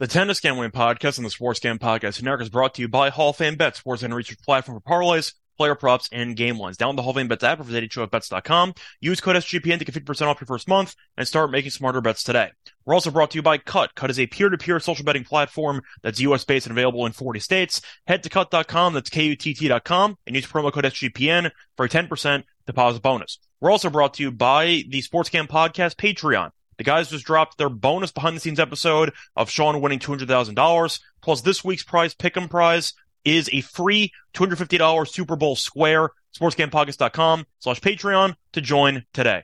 The Tennis Gambling Podcast and the Sports Gambling Podcast Network is brought to you by Hall of Fame Bet, sports and research platform for parlays, player props, and game lines. Download the Hall of Fame Bets app or visit HOFBets.com. Use code SGPN to get 50% off your first month and start making smarter bets today. We're also brought to you by Kutt. Kutt is a peer-to-peer social betting platform that's US-based and available in 40 states. Head to kutt.com, that's K-U-T-T.com, and use promo code SGPN for a 10% deposit bonus. We're also brought to you by the Sports Gam Podcast Patreon. The guys just dropped their bonus behind the scenes episode of Sean winning $200,000. Plus, this week's prize, Pick'em prize, is a free $250 Super Bowl square. SportsGamPodcast.com slash Patreon to join today.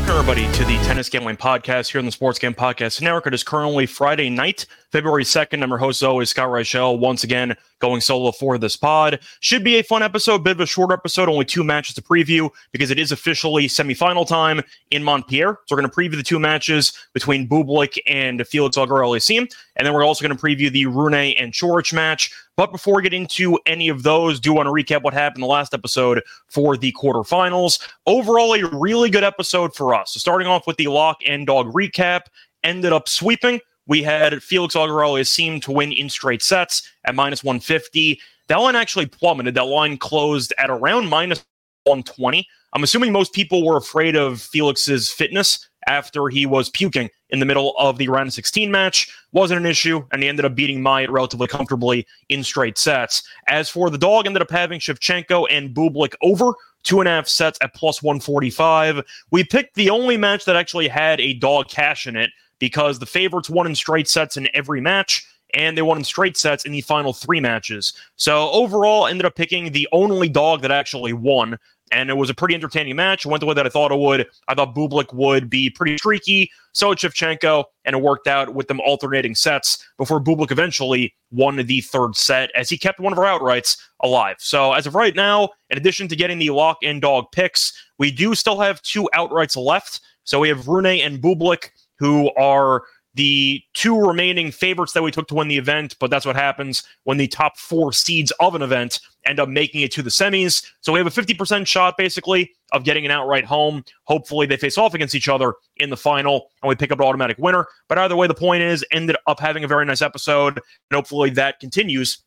Welcome everybody to the Tennis Gambling Podcast here on the Sports Gam Podcast Network. It is currently Friday night, February 2nd. I'm your host, always, Scott Reichel, once again going solo for this pod. Should be a fun episode, bit of a short episode, only two matches to preview because it is officially semifinal time in Montpellier. So we're going to preview the two matches between Bublik and Felix Auger-Aliassime, and then we're also going to preview the Rune and Coric match. But before we get into any of those, do want to recap what happened the last episode for the quarterfinals. Overall, a really good episode for us. So starting off with the lock and dog recap, ended up sweeping we had Felix Auger-Aliassime to win in straight sets at minus 150. That line actually plummeted. That line closed at around minus 120. I'm assuming most people were afraid of Felix's fitness after he was puking in the middle of the round of 16 match. Wasn't an issue, and he ended up beating Maia relatively comfortably in straight sets. As for the dog, ended up having Shevchenko and Bublik over two and a half sets at plus 145. We picked the only match that actually had a dog cash in it because the favorites won in straight sets in every match and they won in straight sets in the final three matches. So overall, ended up picking the only dog that actually won. And it was a pretty entertaining match. It went the way that I thought it would. I thought Bublik would be pretty streaky. So did Shevchenko, and it worked out with them alternating sets before Bublik eventually won the third set as he kept one of our outrights alive. So as of right now, in addition to getting the lock and dog picks, we do still have two outrights left. So we have Rune and Bublik who are the two remaining favorites that we took to win the event, but that's what happens when the top four seeds of an event end up making it to the semis. So we have a 50% shot basically of getting an outright home. Hopefully they face off against each other in the final and we pick up an automatic winner. But either way, the point is, ended up having a very nice episode, and hopefully that continues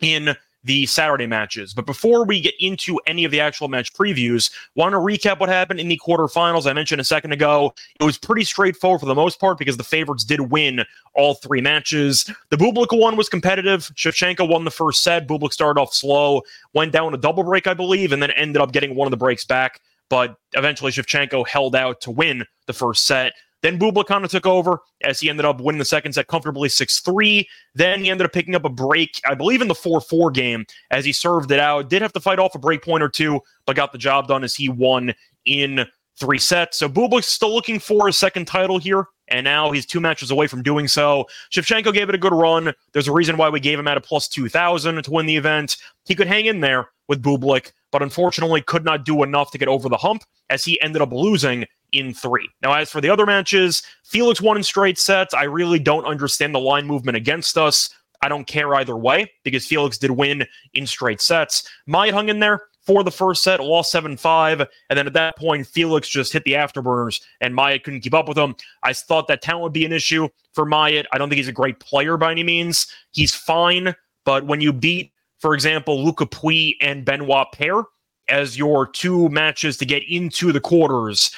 in the Saturday matches. But before we get into any of the actual match previews, want to recap what happened in the quarterfinals. I mentioned a second ago, it was pretty straightforward for the most part because the favorites did win all three matches. The Bublik one was competitive. Shevchenko won the first set. Bublik started off slow, went down a double break, I believe, and then ended up getting one of the breaks back. But eventually, Shevchenko held out to win the first set. Then Bublik kind of took over as he ended up winning the second set comfortably 6 3. Then he ended up picking up a break, I believe, in the 4 4 game as he served it out. Did have to fight off a break point or two, but got the job done as he won in three sets. So Bublik's still looking for a second title here, and now he's two matches away from doing so. Shevchenko gave it a good run. There's a reason why we gave him at a plus 2,000 to win the event. He could hang in there with Bublik, but unfortunately could not do enough to get over the hump as he ended up losing in three. Now, as for the other matches, Felix won in straight sets. I really don't understand the line movement against us. I don't care either way because Felix did win in straight sets. Maia hung in there for the first set, lost 7 5. And then at that point, Felix just hit the afterburners and Maia couldn't keep up with him. I thought that talent would be an issue for Maia. I don't think he's a great player by any means. He's fine, but when you beat, for example, Luca Pouille and Benoit Paire as your two matches to get into the quarters,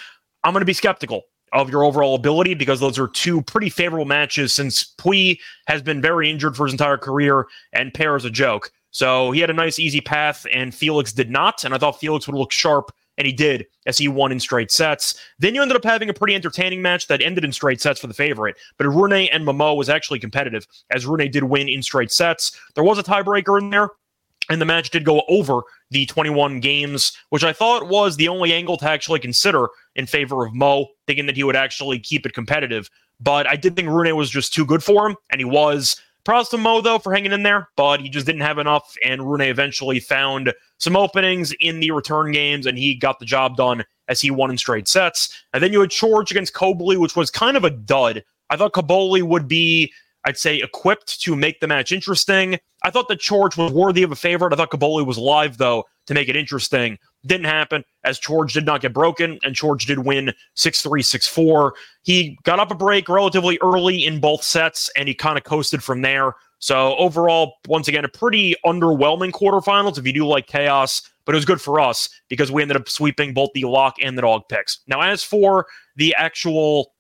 I'm going to be skeptical of your overall ability because those are two pretty favorable matches since Pouille has been very injured for his entire career and Paire is a joke. So he had a nice, easy path, and Felix did not. And I thought Felix would look sharp, and he did as he won in straight sets. Then you ended up having a pretty entertaining match that ended in straight sets for the favorite. But Rune and Momo was actually competitive, as Rune did win in straight sets. There was a tiebreaker in there, and the match did go over the 21 games, which I thought was the only angle to actually consider in favor of Mo, thinking that he would actually keep it competitive. But I did think Rune was just too good for him, and he was. Props to Mo, though, for hanging in there, but he just didn't have enough, and Rune eventually found some openings in the return games, and he got the job done as he won in straight sets. And then you had Coric against Cobolli, which was kind of a dud. I thought Cobolli would be I'd say, equipped to make the match interesting. I thought that Coric was worthy of a favorite. I thought Cobolli was live, though, to make it interesting. Didn't happen as George did not get broken and George did win 6 3, 6 4. He got up a break relatively early in both sets and he kind of coasted from there. So, overall, once again, a pretty underwhelming quarterfinals if you do like chaos, but it was good for us because we ended up sweeping both the lock and the dog picks. Now, as for the actual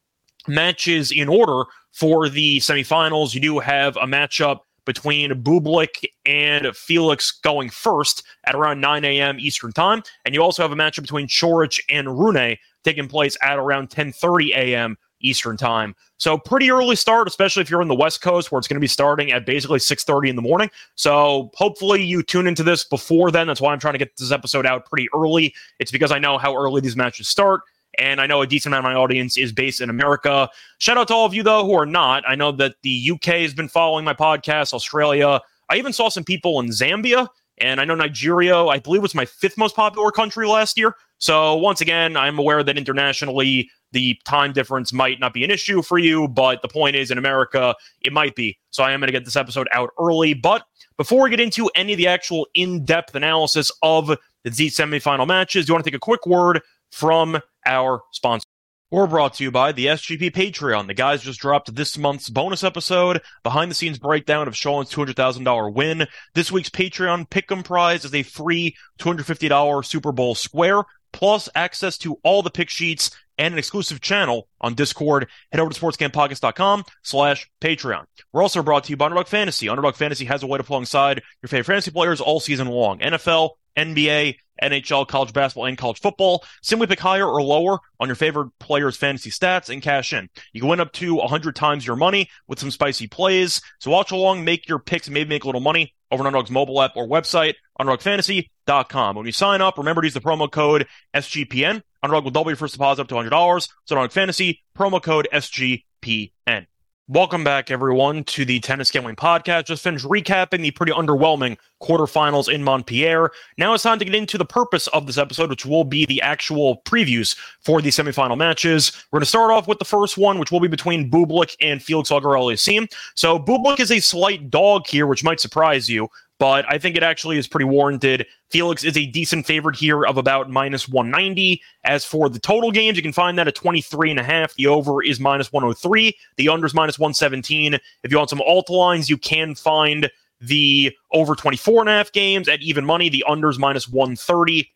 matches in order for the semifinals, you do have a matchup between Bublik and Felix going first at around 9 a.m. Eastern Time. And you also have a matchup between Coric and Rune taking place at around 10:30 a.m. Eastern Time. So pretty early start, especially if you're in the West Coast where it's going to be starting at basically 6:30 in the morning. So hopefully you tune into this before then. That's why I'm trying to get this episode out pretty early. It's because I know how early these matches start and I know a decent amount of my audience is based in America. Shout out to all of you, though, who are not. I know that the UK has been following my podcast, Australia. I even saw some people in Zambia, and I know Nigeria, I believe, was my fifth most popular country last year. So, once again, I'm aware that internationally, the time difference might not be an issue for you, but the point is, in America, it might be. So, I am going to get this episode out early. But before we get into any of the actual in depth analysis of the Z semifinal matches, do you want to take a quick word from our sponsor. We're brought to you by the SGP Patreon. The guys just dropped this month's bonus episode, behind the scenes breakdown of Sean's $200,000 win. This week's Patreon pick'em prize is a free $250 Super Bowl square, plus access to all the pick sheets and an exclusive channel on Discord. Head over to sportscampodcast.com slash Patreon. We're also brought to you by Underdog Fantasy. Underdog Fantasy has a way to play alongside your favorite fantasy players all season long. NFL, NBA, NHL, college basketball, and college football. Simply pick higher or lower on your favorite player's fantasy stats and cash in. You can win up to 100 times your money with some spicy plays. So watch along, make your picks, maybe make a little money over on Underdog's mobile app or website, underdogfantasy.com. When you sign up, remember to use the promo code SGPN. Underdog will double your first deposit up to $100. So Underdog Fantasy, promo code SGPN. Welcome back, everyone, to the Tennis Gambling Podcast. Just finished recapping the pretty underwhelming quarterfinals in Montpellier. Now it's time to get into the purpose of this episode, which will be the actual previews for the semifinal matches. We're going to start off with the first one, which will be between Bublik and Felix Auger-Aliassime. So Bublik is a slight dog here, which might surprise you but I think it actually is pretty warranted. Felix is a decent favorite here of about minus 190. As for the total games, you can find that at 23 and a half. The over is minus 103. The under is minus 117. If you want some alt lines, you can find the over 24 and a half games at even money. The under is minus 130.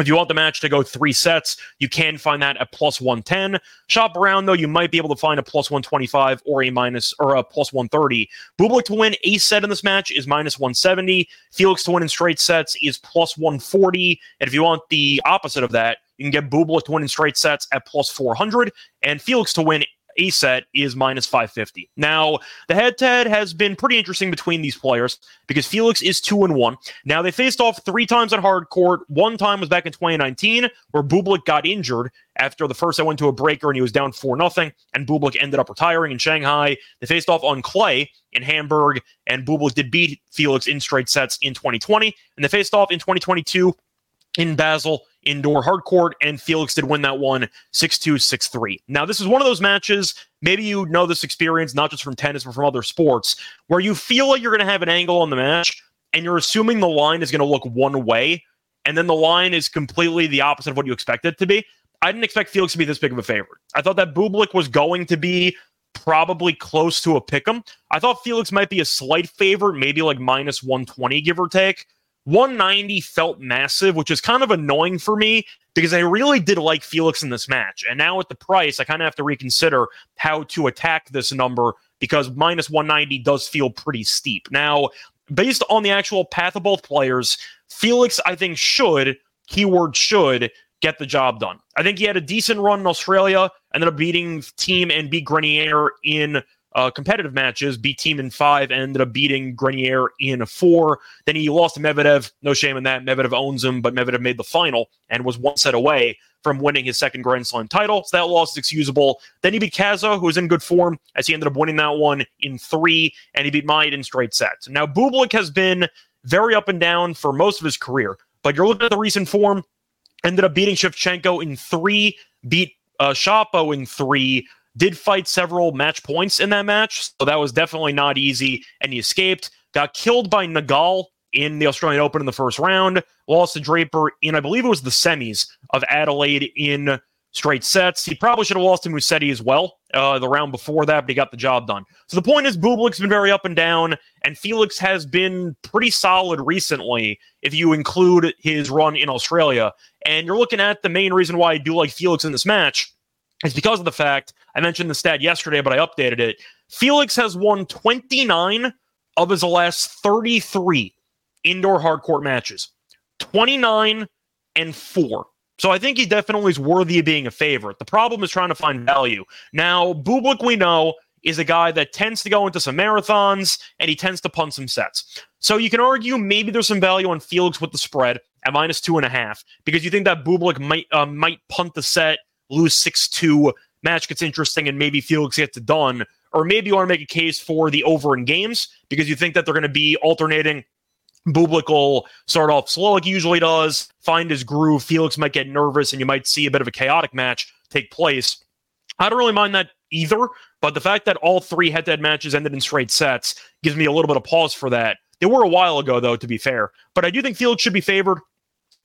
If you want the match to go three sets, you can find that at plus 110. Shop around, though, you might be able to find a plus 125 or a minus or a plus 130. Bublik to win a set in this match is minus 170. Felix to win in straight sets is plus 140. And if you want the opposite of that, you can get Bublik to win in straight sets at plus 400 and Felix to win a set is minus 550. Now, the head to head has been pretty interesting between these players because Felix is 2 and 1. Now, they faced off three times on hard court. One time was back in 2019 where Bublik got injured after the first I went to a breaker and he was down 4 nothing, and Bublik ended up retiring in Shanghai. They faced off on clay in Hamburg, and Bublik did beat Felix in straight sets in 2020. And they faced off in 2022 in Basel indoor hard court, and Felix did win that one 6 2, 6 3. Now, this is one of those matches, maybe you know this experience, not just from tennis, but from other sports, where you feel like you're going to have an angle on the match, and you're assuming the line is going to look one way, and then the line is completely the opposite of what you expect it to be. I didn't expect Felix to be this big of a favorite. I thought that Bublik was going to be probably close to a pick 'em. I thought Felix might be a slight favorite, maybe like minus 120, give or take. 190 felt massive, which is kind of annoying for me because I really did like Felix in this match. And now at the price, I kind of have to reconsider how to attack this number because minus 190 does feel pretty steep. Now, based on the actual path of both players, Felix, I think, should, keyword should, get the job done. I think he had a decent run in Australia, ended up beating Thiem and beat Grenier in uh, competitive matches, beat Thiem in five, and ended up beating Grenier in four. Then he lost to Medvedev. No shame in that. Medvedev owns him, but Medvedev made the final and was one set away from winning his second Grand Slam title. So that loss is excusable. Then he beat Cazaux, who was in good form, as he ended up winning that one in three, and he beat Maid in straight sets. Now, Bublik has been very up and down for most of his career, but you're looking at the recent form, ended up beating Shevchenko in three, beat uh, Shapo in three, did fight several match points in that match, so that was definitely not easy. And he escaped, got killed by Nagal in the Australian Open in the first round, lost to Draper in, I believe it was the semis of Adelaide in straight sets. He probably should have lost to Musetti as well uh, the round before that, but he got the job done. So the point is, Bublik's been very up and down, and Felix has been pretty solid recently if you include his run in Australia. And you're looking at the main reason why I do like Felix in this match is because of the fact I mentioned the stat yesterday, but I updated it. Felix has won 29 of his last 33 indoor hardcourt matches 29 and 4. So I think he definitely is worthy of being a favorite. The problem is trying to find value. Now, Bublik, we know, is a guy that tends to go into some marathons and he tends to punt some sets. So you can argue maybe there's some value on Felix with the spread at minus two and a half because you think that Bublik might uh, might punt the set, lose six two, match gets interesting, and maybe Felix gets it done. Or maybe you want to make a case for the over in games because you think that they're going to be alternating Bublik will start off slow like he usually does, find his groove. Felix might get nervous, and you might see a bit of a chaotic match take place. I don't really mind that either, but the fact that all three head to head matches ended in straight sets gives me a little bit of pause for that. They were a while ago, though, to be fair. But I do think Felix should be favored.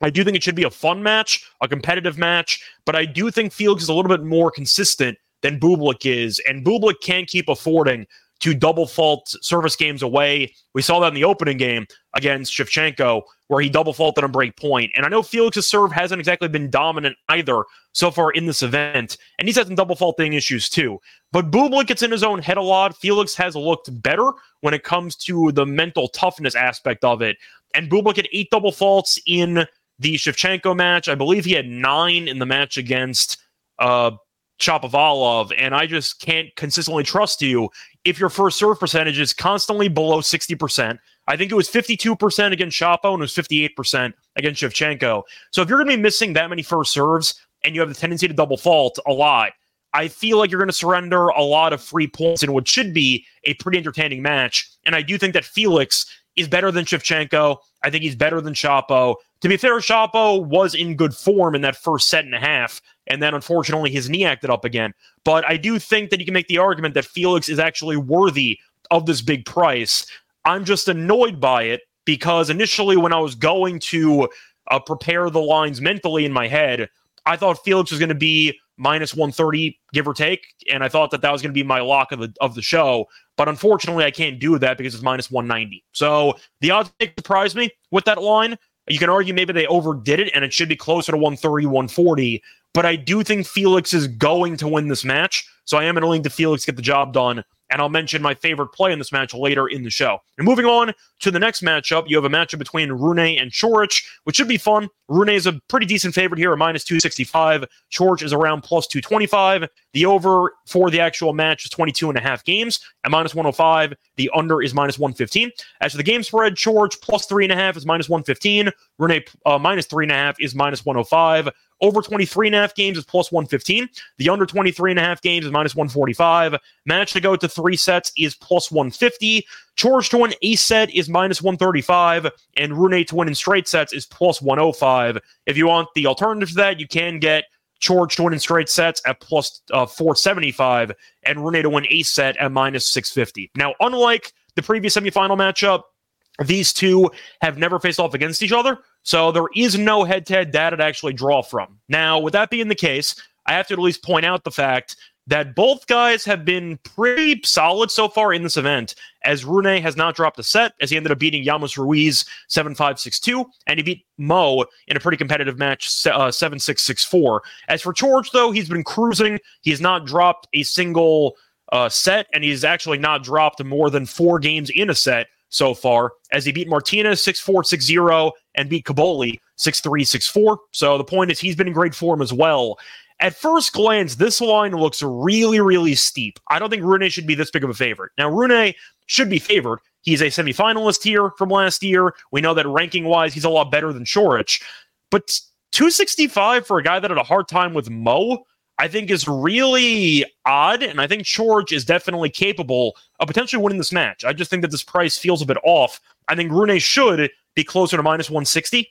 I do think it should be a fun match, a competitive match, but I do think Felix is a little bit more consistent than Bublik is, and Bublik can't keep affording to double fault service games away. We saw that in the opening game against Shevchenko, where he double faulted on break point. And I know Felix's serve hasn't exactly been dominant either so far in this event, and he's had some double faulting issues too. But Bublik gets in his own head a lot. Felix has looked better when it comes to the mental toughness aspect of it. And Bublik had eight double faults in the Shevchenko match. I believe he had nine in the match against uh, Shapovalov, and I just can't consistently trust you if your first serve percentage is constantly below 60%. I think it was 52% against Shapo and it was 58% against Shevchenko. So if you're going to be missing that many first serves and you have the tendency to double fault a lot, I feel like you're going to surrender a lot of free points in what should be a pretty entertaining match. And I do think that Felix is better than Shevchenko. I think he's better than Shapo. To be fair, Shapo was in good form in that first set and a half and then unfortunately his knee acted up again. But I do think that you can make the argument that Felix is actually worthy of this big price. I'm just annoyed by it because initially when I was going to uh, prepare the lines mentally in my head, I thought Felix was going to be minus 130 give or take and I thought that that was going to be my lock of the of the show, but unfortunately I can't do that because it's minus 190. So the odds surprised me with that line. You can argue maybe they overdid it and it should be closer to 130, 140, but I do think Felix is going to win this match. So I am willing to Felix get the job done and I'll mention my favorite play in this match later in the show. And moving on to the next matchup, you have a matchup between Rune and Coric, which should be fun. Rune is a pretty decent favorite here, a minus 265. Coric is around plus 225. The over for the actual match is 22 and a half games at minus 105. The under is minus 115. As for the game spread, Coric plus three and a half is minus 115. Rune uh, minus three and a half is minus 105. Over 23 and a half games is plus 115. The under 23 and a half games is minus 145. Match to go to three sets is plus 150. Coric to win a set is minus 135. And Rune to win in straight sets is plus 105. If you want the alternative to that, you can get Coric to win in straight sets at plus, uh, 475 and Rune to win a set at minus 650. Now, unlike the previous semifinal matchup, these two have never faced off against each other, so there is no head to head data to actually draw from. Now, with that being the case, I have to at least point out the fact that both guys have been pretty solid so far in this event, as Rune has not dropped a set, as he ended up beating Llamas Ruiz 7 5 6 2, and he beat Mo in a pretty competitive match uh, 7 6 6 4. As for George, though, he's been cruising. He has not dropped a single uh, set, and he's actually not dropped more than four games in a set so far, as he beat Martinez 6 4 6 0 and beat Cobolli 6 3 6 4. So the point is, he's been in great form as well. At first glance, this line looks really, really steep. I don't think Rune should be this big of a favorite. Now, Rune should be favored. He's a semifinalist here from last year. We know that ranking wise, he's a lot better than Coric. But 265 for a guy that had a hard time with Mo, I think is really odd. And I think Coric is definitely capable of potentially winning this match. I just think that this price feels a bit off. I think Rune should be closer to minus 160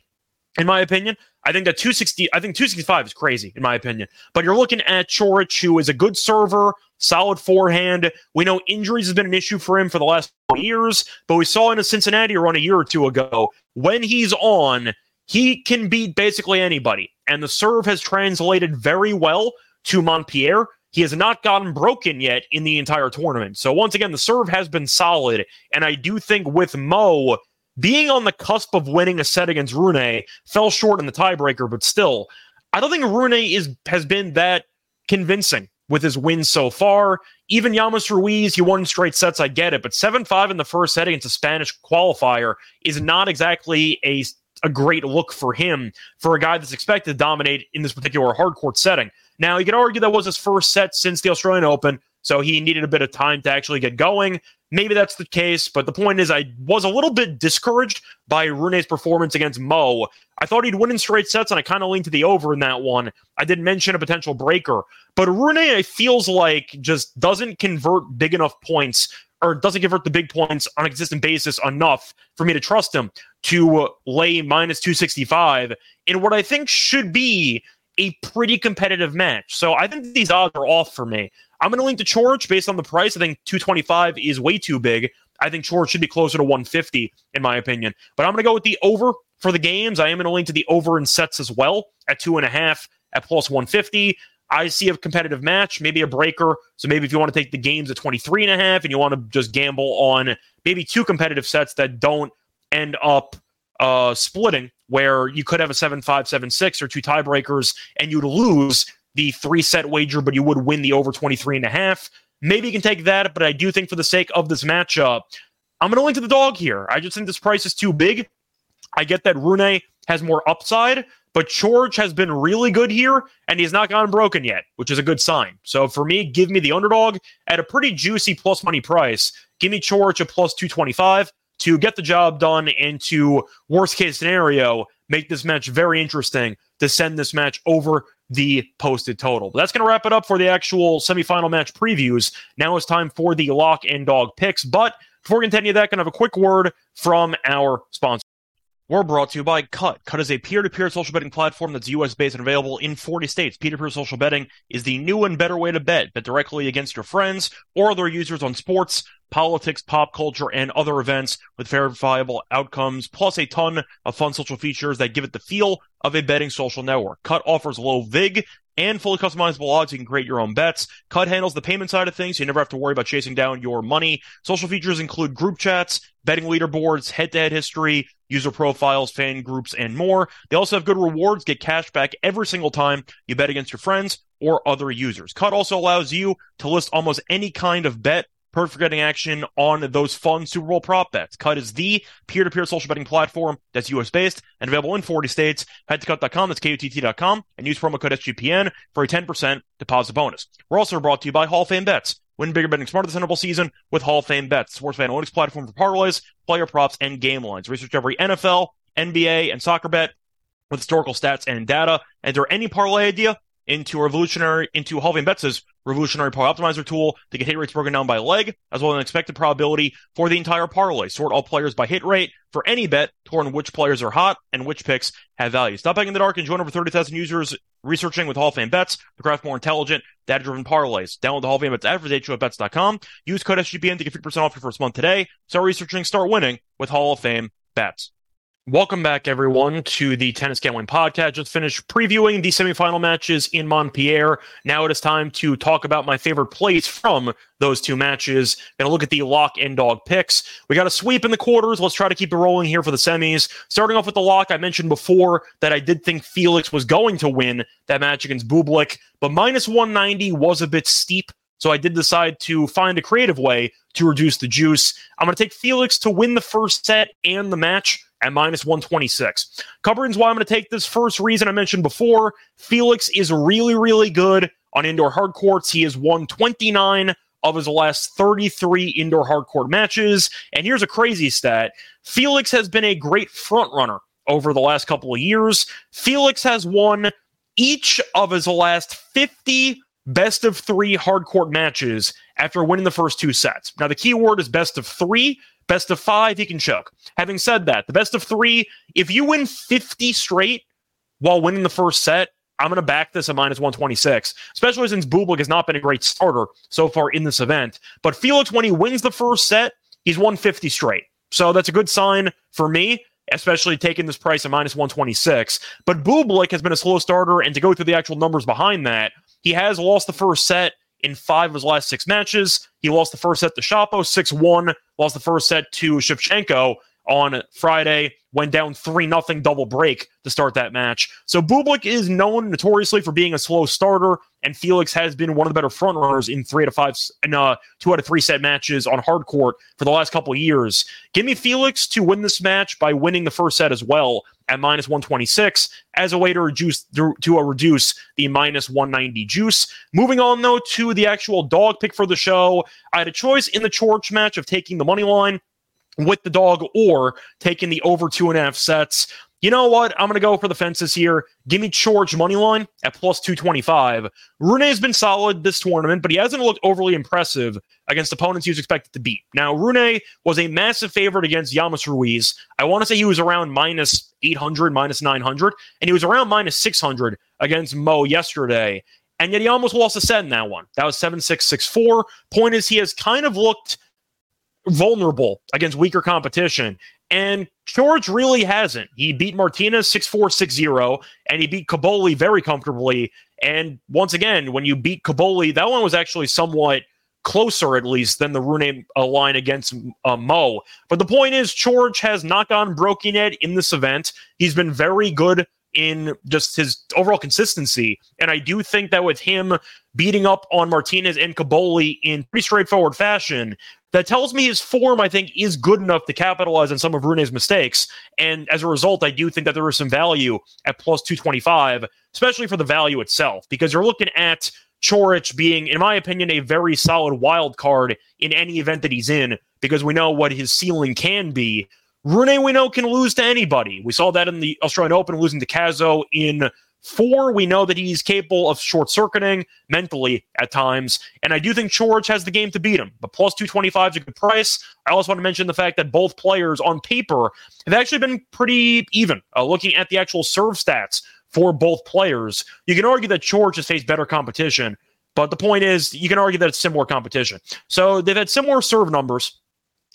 in my opinion. I think that 260, I think 265 is crazy, in my opinion. But you're looking at Coric, who is a good server, solid forehand. We know injuries has been an issue for him for the last years, but we saw in a Cincinnati run a year or two ago when he's on, he can beat basically anybody. And the serve has translated very well to Montpellier. He has not gotten broken yet in the entire tournament. So once again, the serve has been solid. And I do think with Mo being on the cusp of winning a set against Rune, fell short in the tiebreaker, but still, I don't think Rune is has been that convincing with his wins so far. Even Llamas Ruiz, he won straight sets, I get it, but 7 5 in the first set against a Spanish qualifier is not exactly a, a great look for him for a guy that's expected to dominate in this particular hard court setting. Now, you could argue that was his first set since the Australian Open, so he needed a bit of time to actually get going. Maybe that's the case, but the point is, I was a little bit discouraged by Rune's performance against Mo. I thought he'd win in straight sets, and I kind of leaned to the over in that one. I did mention a potential breaker, but Rune feels like just doesn't convert big enough points or doesn't convert the big points on a consistent basis enough for me to trust him to uh, lay minus 265 in what I think should be a pretty competitive match. So I think these odds are off for me. I'm going to link to Coric based on the price. I think 225 is way too big. I think Coric should be closer to 150 in my opinion. But I'm going to go with the over for the games. I am going to link to the over in sets as well at two and a half at plus 150. I see a competitive match, maybe a breaker. So maybe if you want to take the games at 23 and a half and you want to just gamble on maybe two competitive sets that don't end up uh, splitting, where you could have a 7 5, 7 6 or two tiebreakers and you'd lose the three set wager, but you would win the over 23 and a half. Maybe you can take that, but I do think for the sake of this matchup, I'm going to link to the dog here. I just think this price is too big. I get that Rune has more upside, but George has been really good here, and he's not gotten broken yet, which is a good sign. So for me, give me the underdog at a pretty juicy plus money price. Give me George at plus 225 to get the job done and to worst case scenario make this match very interesting to send this match over the posted total. But that's going to wrap it up for the actual semifinal match previews. Now it's time for the lock and dog picks. But before we continue that, going to have a quick word from our sponsor. We're brought to you by Kutt. Kutt is a peer-to-peer social betting platform that's US-based and available in 40 states. Peer-to-peer social betting is the new and better way to bet. Bet directly against your friends or other users on sports, politics, pop culture, and other events with verifiable outcomes, plus a ton of fun social features that give it the feel of a betting social network. Kutt offers low VIG and fully customizable odds. You can create your own bets. Kutt handles the payment side of things, so you never have to worry about chasing down your money. Social features include group chats, betting leaderboards, head-to-head history, user profiles, fan groups, and more. They also have good rewards. Get cash back every single time you bet against your friends or other users. Kutt also allows you to list almost any kind of bet perfect for getting action on those fun Super Bowl prop bets. Kutt is the peer-to-peer social betting platform that's US based and available in 40 states. Head to kutt.com, that's K-U-T-T.com, and use promo code SGPN for a 10% deposit bonus. We're also brought to you by Hall of Fame Bets. Win bigger betting smarter this NFL season with Hall of Fame Bets, sports fan analytics platform for parlays, player props, and game lines. Research every NFL, NBA, and soccer bet with historical stats and data. Enter any parlay idea into revolutionary into Hall of Fame Bets' revolutionary parlay optimizer tool to get hit rates broken down by leg, as well as an expected probability for the entire parlay. Sort all players by hit rate for any bet to learn which players are hot and which picks have value. Stop betting in the dark and join over 30,000 users researching with Hall of Fame Bets to craft more intelligent, data-driven parlays. Download the Hall of Fame Bets app for bets.com. Use code SGPN to get 50% off your first month today. Start researching, start winning with Hall of Fame Bets. Welcome back, everyone, to the Tennis Gambling Podcast. Just finished previewing the semifinal matches in Montpellier. Now it is time to talk about my favorite plays from those two matches. Going to look at the lock and dog picks. We got a sweep in the quarters. Let's try to keep it rolling here for the semis. Starting off with the lock, I mentioned before that I did think Felix was going to win that match against Bublik, but minus 190 was a bit steep. So I did decide to find a creative way to reduce the juice. I'm going to take Felix to win the first set and the match at minus 126. Covering why I'm going to take this first reason I mentioned before. Felix is really, really good on indoor hard courts. He has won 29 of his last 33 indoor hard court matches. And here's a crazy stat Felix has been a great front runner over the last couple of years. Felix has won each of his last 50 best of three hard court matches after winning the first two sets. Now, the key word is best of three Best of five, he can choke. Having said that, the best of three, if you win 50 straight while winning the first set, I'm going to back this at minus 126, especially since Bublik has not been a great starter so far in this event. But Felix, when he wins the first set, he's 150 straight. So that's a good sign for me, especially taking this price at minus 126. But Bublik has been a slow starter, and to go through the actual numbers behind that, he has lost the first set in five of his last six matches. He lost the first set to Shapo 6 1, lost the first set to Shevchenko on Friday, went down 3 0 double break to start that match. So Bublik is known notoriously for being a slow starter, and Felix has been one of the better front runners in three out of five, in uh, two out of three set matches on hard court for the last couple years. Give me Felix to win this match by winning the first set as well at minus 126 as a way to reduce to a uh, reduce the minus 190 juice. Moving on though to the actual dog pick for the show, I had a choice in the Coric match of taking the money line with the dog or taking the over two and a half sets. You know what? I'm going to go for the fences here. Give me George money line at plus 225. Rune has been solid this tournament, but he hasn't looked overly impressive against opponents he was expected to beat. Now, Rune was a massive favorite against Llamas Ruiz. I want to say he was around minus 800, minus 900, and he was around minus 600 against Mo yesterday. And yet he almost lost a set in that one. That was 7 6 6 4. Point is, he has kind of looked vulnerable against weaker competition. And George really hasn't. He beat Martinez 6 4 6 0, and he beat Cobolli very comfortably. And once again, when you beat Cobolli, that one was actually somewhat closer, at least, than the Rune uh, line against uh, Mo. But the point is, George has not gone broken yet in this event. He's been very good in just his overall consistency. And I do think that with him beating up on Martinez and Cobolli in pretty straightforward fashion, that tells me his form, I think, is good enough to capitalize on some of Rune's mistakes. And as a result, I do think that there is some value at plus 225, especially for the value itself, because you're looking at Coric being, in my opinion, a very solid wild card in any event that he's in, because we know what his ceiling can be. Rune, we know, can lose to anybody. We saw that in the Australian Open, losing to Cazaux in Four, we know that he's capable of short circuiting mentally at times. And I do think George has the game to beat him. But plus 225 is a good price. I also want to mention the fact that both players on paper have actually been pretty even. Uh, looking at the actual serve stats for both players, you can argue that George has faced better competition. But the point is, you can argue that it's similar competition. So they've had similar serve numbers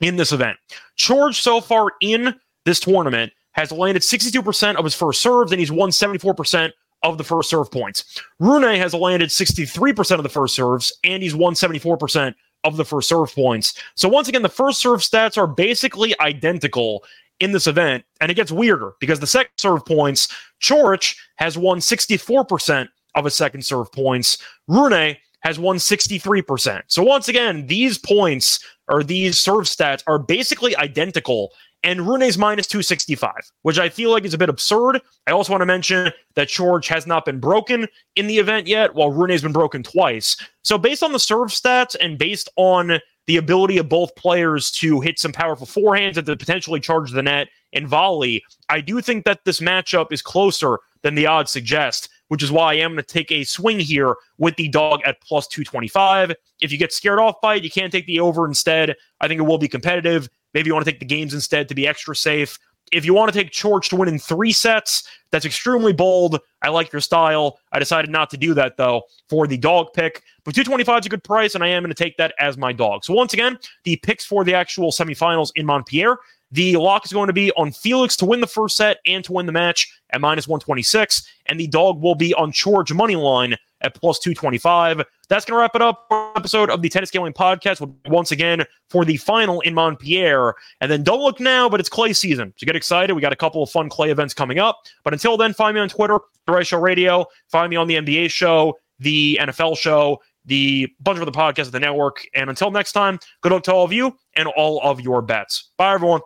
in this event. George so far in this tournament has landed 62% of his first serves, and he's won 74% of the first serve points. Rune has landed 63% of the first serves, and he's won 74% of the first serve points. So once again, the first serve stats are basically identical in this event, and it gets weirder because the second serve points, Coric has won 64% of his second serve points. Rune has won 63%. So once again, these points or these serve stats are basically identical and Rune's minus 265, which I feel like is a bit absurd. I also want to mention that George has not been broken in the event yet, while Rune's been broken twice. So, based on the serve stats and based on the ability of both players to hit some powerful forehands and to potentially charge the net and volley, I do think that this matchup is closer than the odds suggest, which is why I am going to take a swing here with the dog at plus 225. If you get scared off by it, you can't take the over instead. I think it will be competitive. Maybe you want to take the games instead to be extra safe. If you want to take Coric to win in three sets, that's extremely bold. I like your style. I decided not to do that, though, for the dog pick. But 225 is a good price, and I am going to take that as my dog. So, once again, the picks for the actual semifinals in Montpellier the lock is going to be on Felix to win the first set and to win the match at minus 126. And the dog will be on George money line at plus 225. That's going to wrap it up for episode of the Tennis Gambling Podcast once again for the final in Montpellier. And then don't look now, but it's clay season. So get excited. We got a couple of fun clay events coming up. But until then, find me on Twitter, The Show Radio. Find me on the NBA show, the NFL show, the bunch of the podcasts of the network. And until next time, good luck to all of you and all of your bets. Bye, everyone.